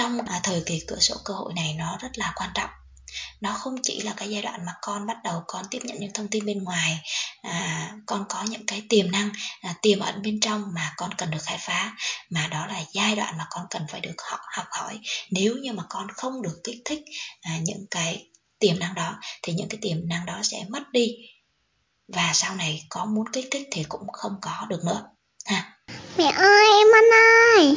trong à, thời kỳ cửa sổ cơ hội này nó rất là quan trọng. Nó không chỉ là cái giai đoạn mà con bắt đầu con tiếp nhận những thông tin bên ngoài à, con có những cái tiềm năng à, tiềm ẩn bên trong mà con cần được khai phá mà đó là giai đoạn mà con cần phải được học, học hỏi. Nếu như mà con không được kích thích à, những cái tiềm năng đó thì những cái tiềm năng đó sẽ mất đi. Và sau này có muốn kích thích thì cũng không có được nữa. Ha mẹ ơi em ăn ơi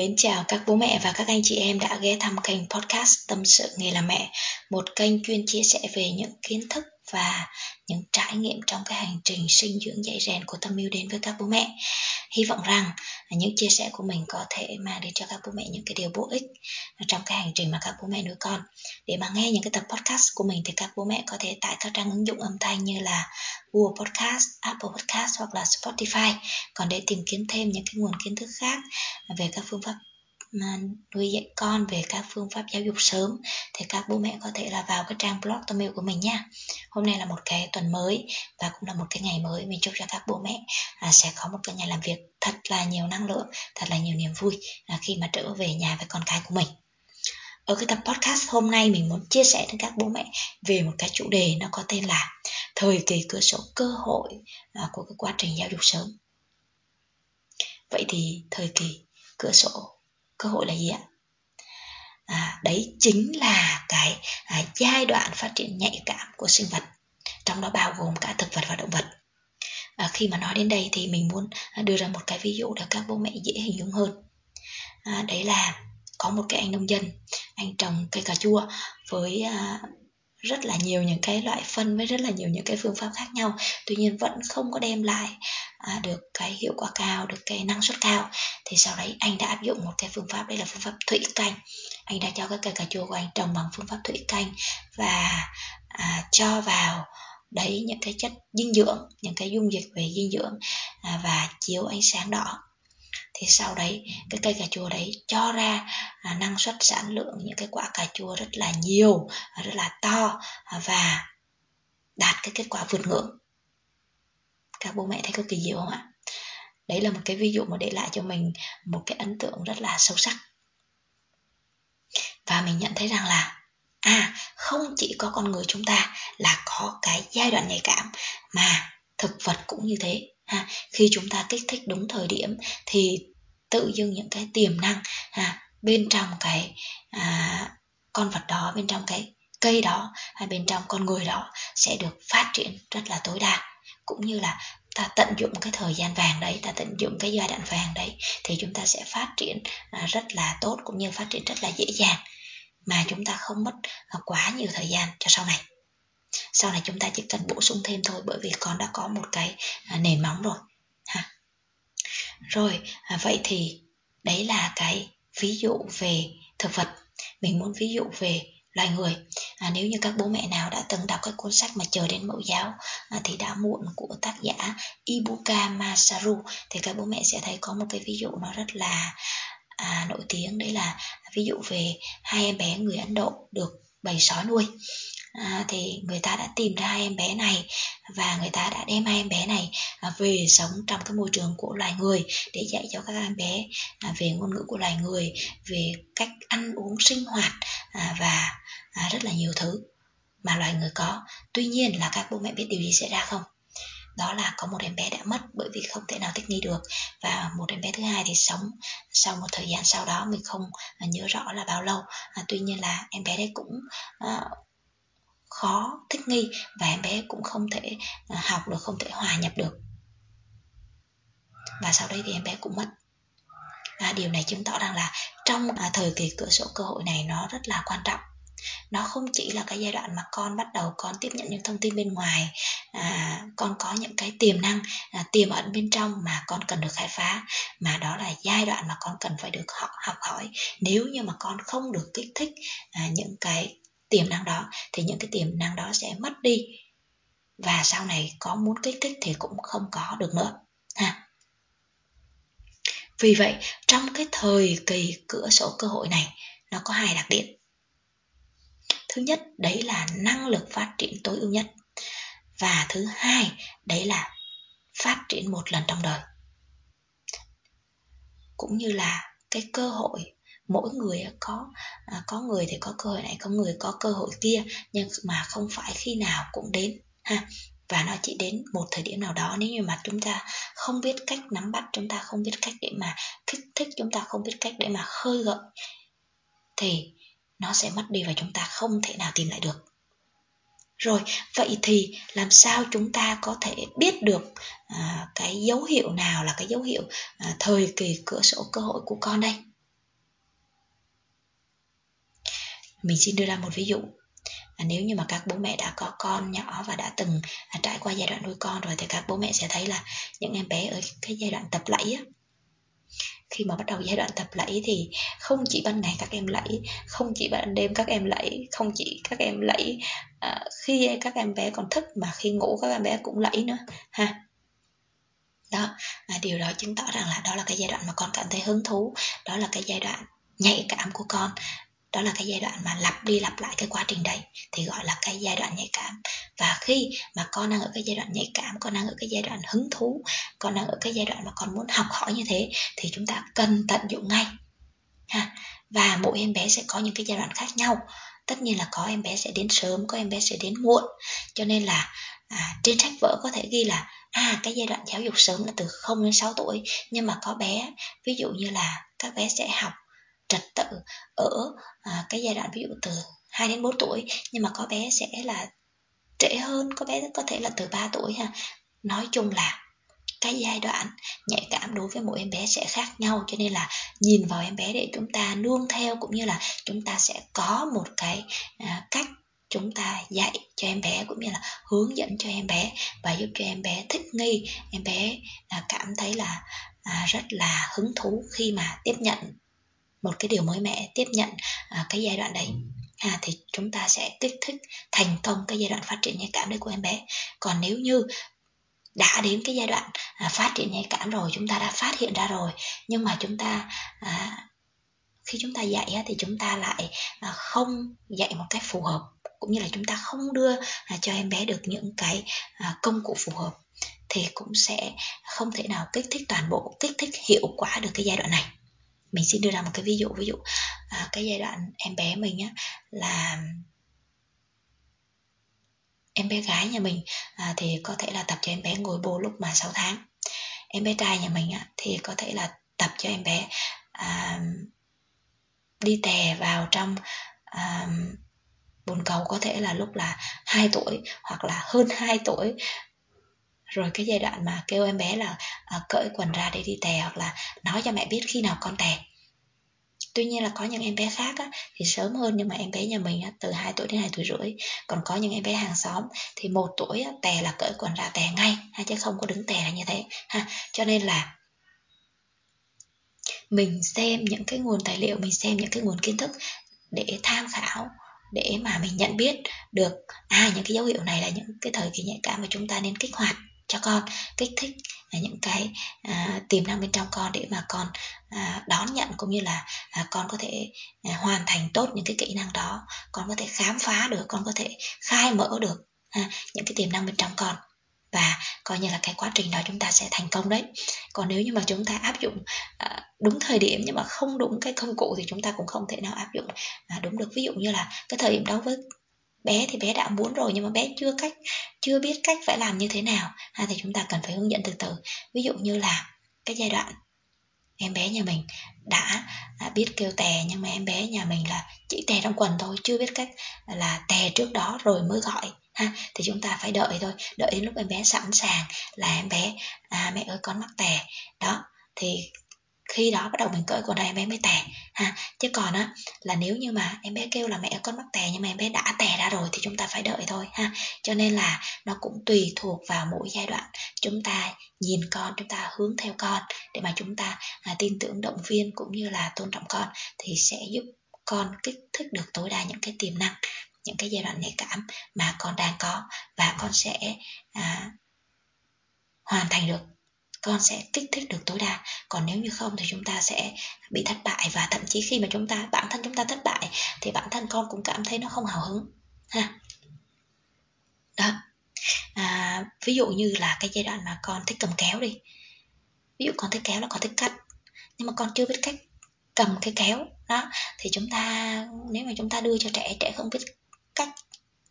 Mến chào các bố mẹ và các anh chị em đã ghé thăm kênh podcast Tâm sự nghề làm mẹ, một kênh chuyên chia sẻ về những kiến thức và những trải nghiệm trong cái hành trình sinh dưỡng dạy rèn của Tâm Yêu đến với các bố mẹ. Hy vọng rằng những chia sẻ của mình có thể mang đến cho các bố mẹ những cái điều bổ ích trong cái hành trình mà các bố mẹ nuôi con. Để mà nghe những cái tập podcast của mình thì các bố mẹ có thể tải các trang ứng dụng âm thanh như là Google Podcast, Apple Podcast hoặc là Spotify. Còn để tìm kiếm thêm những cái nguồn kiến thức khác về các phương pháp mà nuôi dạy con về các phương pháp giáo dục sớm thì các bố mẹ có thể là vào cái trang blog tâm yêu của mình nha. Hôm nay là một cái tuần mới và cũng là một cái ngày mới. Mình chúc cho các bố mẹ à, sẽ có một cái ngày làm việc thật là nhiều năng lượng thật là nhiều niềm vui à, khi mà trở về nhà với con cái của mình. Ở cái tập podcast hôm nay mình muốn chia sẻ với các bố mẹ về một cái chủ đề nó có tên là thời kỳ cửa sổ cơ hội à, của cái quá trình giáo dục sớm. Vậy thì thời kỳ cửa sổ cơ hội là gì ạ? À, đấy chính là cái à, giai đoạn phát triển nhạy cảm của sinh vật. Trong đó bao gồm cả thực vật và động vật. À, khi mà nói đến đây thì mình muốn à, đưa ra một cái ví dụ để các bố mẹ dễ hình dung hơn. À, đấy là có một cái anh nông dân anh trồng cây cà chua với à, rất là nhiều những cái loại phân với rất là nhiều những cái phương pháp khác nhau. Tuy nhiên vẫn không có đem lại à, được cái hiệu quả cao được cái năng suất cao. Thì sau đấy anh đã áp dụng một cái phương pháp đây là phương pháp thủy canh. Anh đã cho cái cây cà chua của anh trồng bằng phương pháp thủy canh và à, cho vào đấy những cái chất dinh dưỡng những cái dung dịch về dinh dưỡng à, và chiếu ánh sáng đỏ. Thì sau đấy cái cây cà chua đấy cho ra à, năng suất sản lượng những cái quả cà chua rất là nhiều rất là to à, và đạt cái kết quả vượt ngưỡng các bố mẹ thấy có kỳ diệu không ạ? Đấy là một cái ví dụ mà để lại cho mình một cái ấn tượng rất là sâu sắc. Và mình nhận thấy rằng là à không chỉ có con người chúng ta là có cái giai đoạn nhạy cảm mà thực vật cũng như thế. Ha khi chúng ta kích thích đúng thời điểm thì tự dưng những cái tiềm năng ha bên trong cái à, con vật đó bên trong cái cây đó hay bên trong con người đó sẽ được phát triển rất là tối đa cũng như là ta tận dụng cái thời gian vàng đấy, ta tận dụng cái giai đoạn vàng đấy thì chúng ta sẽ phát triển à, rất là tốt cũng như phát triển rất là dễ dàng mà chúng ta không mất à, quá nhiều thời gian cho sau này. Sau này chúng ta chỉ cần bổ sung thêm thôi bởi vì con đã có một cái à, nền móng rồi, ha. Rồi vậy thì đấy là cái ví dụ về thực vật. Mình muốn ví dụ về loài người à, nếu như các bố mẹ nào đã từng đọc cái cuốn sách mà chờ đến mẫu giáo à, thì đã muộn của tác giả Ibuka Masaru thì các bố mẹ sẽ thấy có một cái ví dụ nó rất là à, nổi tiếng. Đấy là ví dụ về hai em bé người Ấn Độ được bầy sói nuôi à, thì người ta đã tìm ra hai em bé này và người ta đã đem hai em bé này à, về sống trong cái môi trường của loài người để dạy cho các em bé à, về ngôn ngữ của loài người về cách ăn uống sinh hoạt à, và rất là nhiều thứ mà loài người có. Tuy nhiên là các bố mẹ biết điều gì xảy ra không? Đó là có một em bé đã mất bởi vì không thể nào thích nghi được và một em bé thứ hai thì sống sau một thời gian sau đó mình không nhớ rõ là bao lâu. À, tuy nhiên là em bé đấy cũng à, khó thích nghi và em bé cũng không thể à, học được không thể hòa nhập được. Và sau đấy thì em bé cũng mất. À, điều này chứng tỏ rằng là trong à, thời kỳ cửa sổ cơ hội này nó rất là quan trọng. Nó không chỉ là cái giai đoạn mà con bắt đầu con tiếp nhận những thông tin bên ngoài à, con có những cái tiềm năng à, tiềm ẩn bên trong mà con cần được khai phá mà đó là giai đoạn mà con cần phải được học, học hỏi. Nếu như mà con không được kích thích à, những cái tiềm năng đó, thì những cái tiềm năng đó sẽ mất đi. Và sau này có muốn kích thích thì cũng không có được nữa, ha. Vì vậy, trong cái thời kỳ cửa sổ cơ hội này, nó có hai đặc điểm. Thứ nhất, đấy là năng lực phát triển tối ưu nhất. Và thứ hai, đấy là phát triển một lần trong đời. Cũng như là cái cơ hội mỗi người có à, có người thì có cơ hội này có người có cơ hội kia nhưng mà không phải khi nào cũng đến ha. Và nó chỉ đến một thời điểm nào đó nếu như mà chúng ta không biết cách nắm bắt chúng ta không biết cách để mà kích thích chúng ta không biết cách để mà khơi gợi thì nó sẽ mất đi và chúng ta không thể nào tìm lại được. Rồi vậy thì làm sao chúng ta có thể biết được à, cái dấu hiệu nào là cái dấu hiệu à, thời kỳ cửa sổ cơ hội của con đây? Mình xin đưa ra một ví dụ. À, nếu như mà các bố mẹ đã có con nhỏ và đã từng à, trải qua giai đoạn nuôi con rồi thì các bố mẹ sẽ thấy là những em bé ở cái giai đoạn tập lẫy á, khi mà bắt đầu giai đoạn tập lẫy thì không chỉ ban ngày các em lẫy không chỉ ban đêm các em lẫy không chỉ các em lẫy à, khi các em bé còn thức mà khi ngủ các em bé cũng lẫy nữa ha. Đó à, điều đó chứng tỏ rằng là đó là cái giai đoạn mà con cảm thấy hứng thú đó là cái giai đoạn nhạy cảm của con đó là cái giai đoạn mà lặp đi lặp lại cái quá trình đấy thì gọi là cái giai đoạn nhạy cảm. Và khi mà con đang ở cái giai đoạn nhạy cảm con đang ở cái giai đoạn hứng thú con đang ở cái giai đoạn mà con muốn học hỏi như thế thì chúng ta cần tận dụng ngay ha. Và mỗi em bé sẽ có những cái giai đoạn khác nhau. Tất nhiên là có em bé sẽ đến sớm có em bé sẽ đến muộn. Cho nên là à, trên sách vở có thể ghi là à cái giai đoạn giáo dục sớm là từ 0 đến 6 tuổi. Nhưng mà có bé ví dụ như là các bé sẽ học trật tự ở à, cái giai đoạn ví dụ từ 2 đến 4 tuổi nhưng mà có bé sẽ là trễ hơn có bé có thể là từ 3 tuổi ha. Nói chung là cái giai đoạn nhạy cảm đối với mỗi em bé sẽ khác nhau cho nên là nhìn vào em bé để chúng ta nương theo cũng như là chúng ta sẽ có một cái à, cách chúng ta dạy cho em bé cũng như là hướng dẫn cho em bé và giúp cho em bé thích nghi. Em bé à, cảm thấy là à, rất là hứng thú khi mà tiếp nhận một cái điều mới mẻ tiếp nhận à, cái giai đoạn đấy. À, thì chúng ta sẽ kích thích thành công cái giai đoạn phát triển nhạy cảm đấy của em bé. Còn nếu như đã đến cái giai đoạn à, phát triển nhạy cảm rồi chúng ta đã phát hiện ra rồi nhưng mà chúng ta à, khi chúng ta dạy thì chúng ta lại à, không dạy một cách phù hợp cũng như là chúng ta không đưa à, cho em bé được những cái à, công cụ phù hợp thì cũng sẽ không thể nào kích thích toàn bộ kích thích hiệu quả được cái giai đoạn này mình xin đưa ra một cái ví dụ ví dụ à, cái giai đoạn em bé mình á là em bé gái nhà mình à, thì có thể là tập cho em bé ngồi bô lúc mà 6 tháng. Em bé trai nhà mình á, thì có thể là tập cho em bé à, đi tè vào trong à, bồn cầu có thể là lúc là 2 tuổi hoặc là hơn 2 tuổi rồi cái giai đoạn mà kêu em bé là à, cởi quần ra để đi tè hoặc là nói cho mẹ biết khi nào con tè. Tuy nhiên là có những em bé khác á, thì sớm hơn nhưng mà em bé nhà mình á, từ 2 tuổi đến 2 tuổi rưỡi. Còn có những em bé hàng xóm thì một tuổi á, tè là cởi quần ra tè ngay ha, chứ không có đứng tè là như thế ha. Cho nên là mình xem những cái nguồn tài liệu mình xem những cái nguồn kiến thức để tham khảo để mà mình nhận biết được à những cái dấu hiệu này là những cái thời kỳ nhạy cảm mà chúng ta nên kích hoạt cho con kích thích à, những cái à, tiềm năng bên trong con để mà con à, đón nhận cũng như là à, con có thể à, hoàn thành tốt những cái kỹ năng đó. Con có thể khám phá được con có thể khai mở được à, những cái tiềm năng bên trong con. Và coi như là cái quá trình đó chúng ta sẽ thành công đấy. Còn nếu như mà chúng ta áp dụng à, đúng thời điểm nhưng mà không đúng cái công cụ thì chúng ta cũng không thể nào áp dụng à, đúng được. Ví dụ như là cái thời điểm đó với bé thì bé đã muốn rồi nhưng mà bé chưa cách, chưa biết cách phải làm như thế nào. Ha thì chúng ta cần phải hướng dẫn từ từ. Ví dụ như là cái giai đoạn em bé nhà mình đã à, biết kêu tè nhưng mà em bé nhà mình là chỉ tè trong quần thôi, chưa biết cách là tè trước đó rồi mới gọi, ha. Thì chúng ta phải đợi thôi, đợi đến lúc em bé sẵn sàng là em bé à mẹ ơi con mắc tè. Đó, thì khi đó bắt đầu mình cởi quần ra em bé mới tè ha. Chứ còn á là nếu như mà em bé kêu là mẹ con mắc tè nhưng mà em bé đã tè ra rồi thì chúng ta phải đợi thôi ha. Cho nên là nó cũng tùy thuộc vào mỗi giai đoạn. Chúng ta nhìn con chúng ta hướng theo con để mà chúng ta à, tin tưởng động viên cũng như là tôn trọng con thì sẽ giúp con kích thích được tối đa những cái tiềm năng những cái giai đoạn nhạy cảm mà con đang có và con sẽ à, hoàn thành được con sẽ kích thích được tối đa. Còn nếu như không thì chúng ta sẽ bị thất bại và thậm chí khi mà chúng ta bản thân chúng ta thất bại thì bản thân con cũng cảm thấy nó không hào hứng ha. Đó. À, ví dụ như là cái giai đoạn mà con thích cầm kéo đi. Ví dụ con thích kéo là con thích cắt. Nhưng mà con chưa biết cách cầm cái kéo đó thì chúng ta nếu mà chúng ta đưa cho trẻ trẻ không biết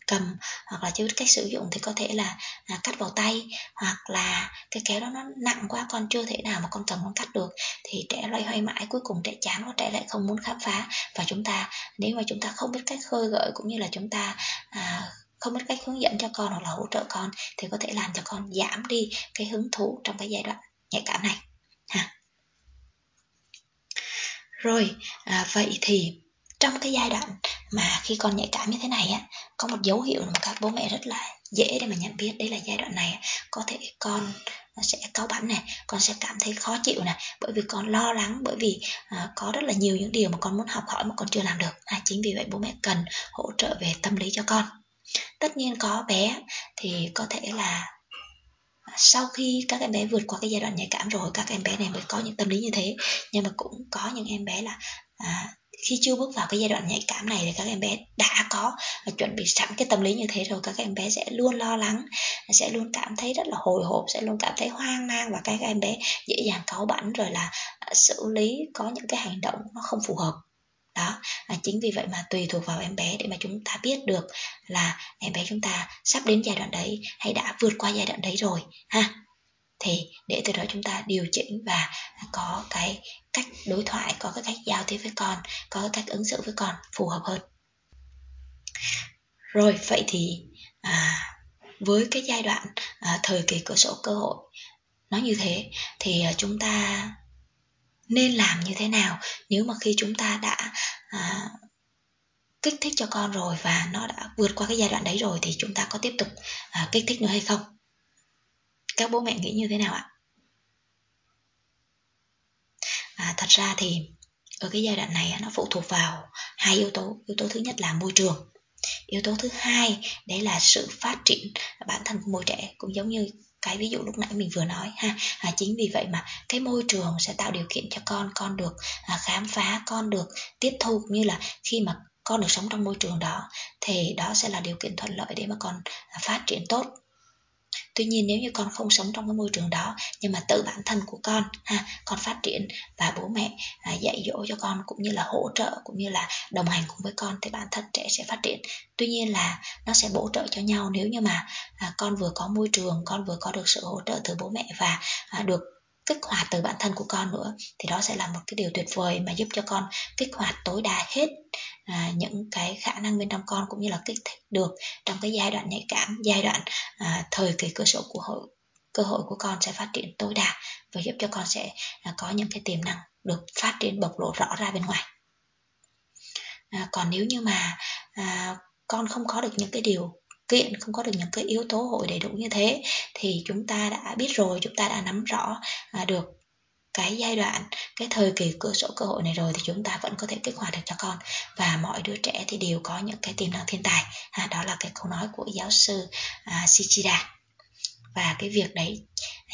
cầm hoặc là chưa biết cách sử dụng thì có thể là à, cắt vào tay hoặc là cái kéo đó nó nặng quá con chưa thể nào mà con cầm con cắt được thì trẻ loay hoay mãi cuối cùng trẻ chán và trẻ lại không muốn khám phá. Và chúng ta nếu mà chúng ta không biết cách khơi gợi cũng như là chúng ta à, không biết cách hướng dẫn cho con hoặc là hỗ trợ con thì có thể làm cho con giảm đi cái hứng thú trong cái giai đoạn nhạy cảm này ha. Rồi à, vậy thì trong cái giai đoạn mà khi con nhạy cảm như thế này á có một dấu hiệu mà các bố mẹ rất là dễ để mà nhận biết đấy là giai đoạn này. Có thể con sẽ cáu bẳn này con sẽ cảm thấy khó chịu này bởi vì con lo lắng bởi vì à, có rất là nhiều những điều mà con muốn học hỏi mà con chưa làm được. À, chính vì vậy bố mẹ cần hỗ trợ về tâm lý cho con. Tất nhiên có bé thì có thể là sau khi các em bé vượt qua cái giai đoạn nhạy cảm rồi các em bé này mới có những tâm lý như thế. Nhưng mà cũng có những em bé là à, khi chưa bước vào cái giai đoạn nhạy cảm này thì các em bé đã có và chuẩn bị sẵn cái tâm lý như thế rồi các em bé sẽ luôn lo lắng sẽ luôn cảm thấy rất là hồi hộp sẽ luôn cảm thấy hoang mang và các em bé dễ dàng cáu bẳn rồi là à, xử lý có những cái hành động nó không phù hợp. Đó à, chính vì vậy mà tùy thuộc vào em bé để mà chúng ta biết được là em bé chúng ta sắp đến giai đoạn đấy hay đã vượt qua giai đoạn đấy rồi ha thì để từ đó chúng ta điều chỉnh và có cái cách đối thoại có cái cách giao tiếp với con có cái cách ứng xử với con phù hợp hơn. Rồi vậy thì à, với cái giai đoạn à, thời kỳ cửa sổ cơ hội nó như thế thì à, chúng ta nên làm như thế nào nếu mà khi chúng ta đã à, kích thích cho con rồi và nó đã vượt qua cái giai đoạn đấy rồi thì chúng ta có tiếp tục à, kích thích nữa hay không? Các bố mẹ nghĩ như thế nào ạ? À, thật ra thì ở cái giai đoạn này nó phụ thuộc vào hai yếu tố. Yếu tố thứ nhất là môi trường. Yếu tố thứ hai đấy là sự phát triển bản thân của môi trẻ. Cũng giống như cái ví dụ lúc nãy mình vừa nói ha. À, chính vì vậy mà cái môi trường sẽ tạo điều kiện cho con con được à, khám phá con được tiếp thu cũng như là khi mà con được sống trong môi trường đó thì đó sẽ là điều kiện thuận lợi để mà con phát triển tốt tuy nhiên nếu như con không sống trong cái môi trường đó nhưng mà tự bản thân của con ha con phát triển và bố mẹ à, dạy dỗ cho con cũng như là hỗ trợ cũng như là đồng hành cùng với con thì bản thân trẻ sẽ phát triển. Tuy nhiên là nó sẽ bổ trợ cho nhau nếu như mà à, con vừa có môi trường con vừa có được sự hỗ trợ từ bố mẹ và à, được kích hoạt từ bản thân của con nữa thì đó sẽ là một cái điều tuyệt vời mà giúp cho con kích hoạt tối đa hết à, những cái khả năng bên trong con cũng như là kích thích được trong cái giai đoạn nhạy cảm giai đoạn à, thời kỳ cơ sở của hội cơ hội của con sẽ phát triển tối đa và giúp cho con sẽ à, có những cái tiềm năng được phát triển bộc lộ rõ ra bên ngoài. À, còn nếu như mà à, con không có được những cái điều kiện không có được những cái yếu tố hội đầy đủ như thế thì chúng ta đã biết rồi chúng ta đã nắm rõ à, được cái giai đoạn cái thời kỳ cửa sổ cơ hội này rồi thì chúng ta vẫn có thể kích hoạt được cho con. Và mọi đứa trẻ thì đều có những cái tiềm năng thiên tài. À, đó là cái câu nói của giáo sư à, Shichida. Và cái việc đấy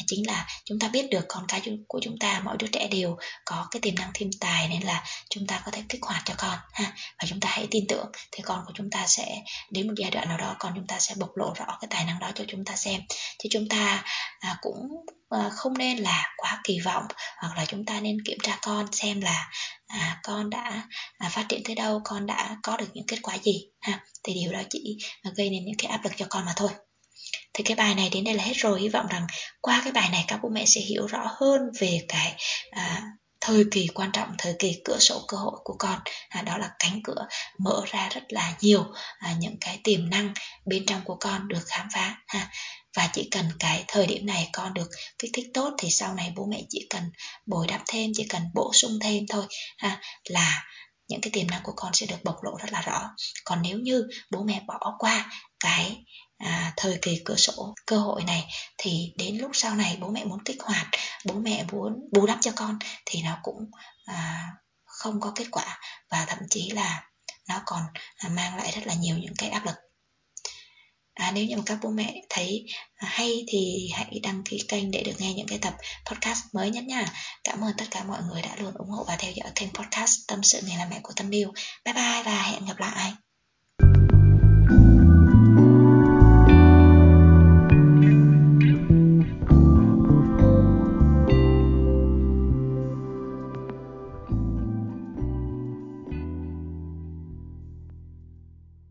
chính là chúng ta biết được con cái của chúng ta mỗi đứa trẻ đều có cái tiềm năng thiên tài nên là chúng ta có thể kích hoạt cho con ha. Và chúng ta hãy tin tưởng thì con của chúng ta sẽ đến một giai đoạn nào đó con chúng ta sẽ bộc lộ rõ cái tài năng đó cho chúng ta xem. Chứ chúng ta à, cũng à, không nên là quá kỳ vọng hoặc là chúng ta nên kiểm tra con xem là à, con đã à, phát triển tới đâu con đã có được những kết quả gì ha. Thì điều đó chỉ gây nên những cái áp lực cho con mà thôi. Thì cái bài này đến đây là hết rồi. Hy vọng rằng qua cái bài này các bố mẹ sẽ hiểu rõ hơn về cái à, thời kỳ quan trọng thời kỳ cửa sổ cơ hội của con. À, đó là cánh cửa mở ra rất là nhiều à, những cái tiềm năng bên trong của con được khám phá ha cần cái thời điểm này con được kích thích tốt thì sau này bố mẹ chỉ cần bồi đắp thêm chỉ cần bổ sung thêm thôi. Ha là những cái tiềm năng của con sẽ được bộc lộ rất là rõ. Còn nếu như bố mẹ bỏ qua cái à, thời kỳ cửa sổ cơ hội này thì đến lúc sau này bố mẹ muốn kích hoạt bố mẹ muốn bù đắp cho con thì nó cũng à, không có kết quả. Và thậm chí là nó còn à, mang lại rất là nhiều những cái áp lực À, nếu như mà các bố mẹ thấy hay thì hãy đăng ký kênh để được nghe những cái tập podcast mới nhất nha. Cảm ơn tất cả mọi người đã luôn ủng hộ và theo dõi kênh podcast Tâm sự nghề làm mẹ của Tâm điều Bye bye và hẹn gặp lại.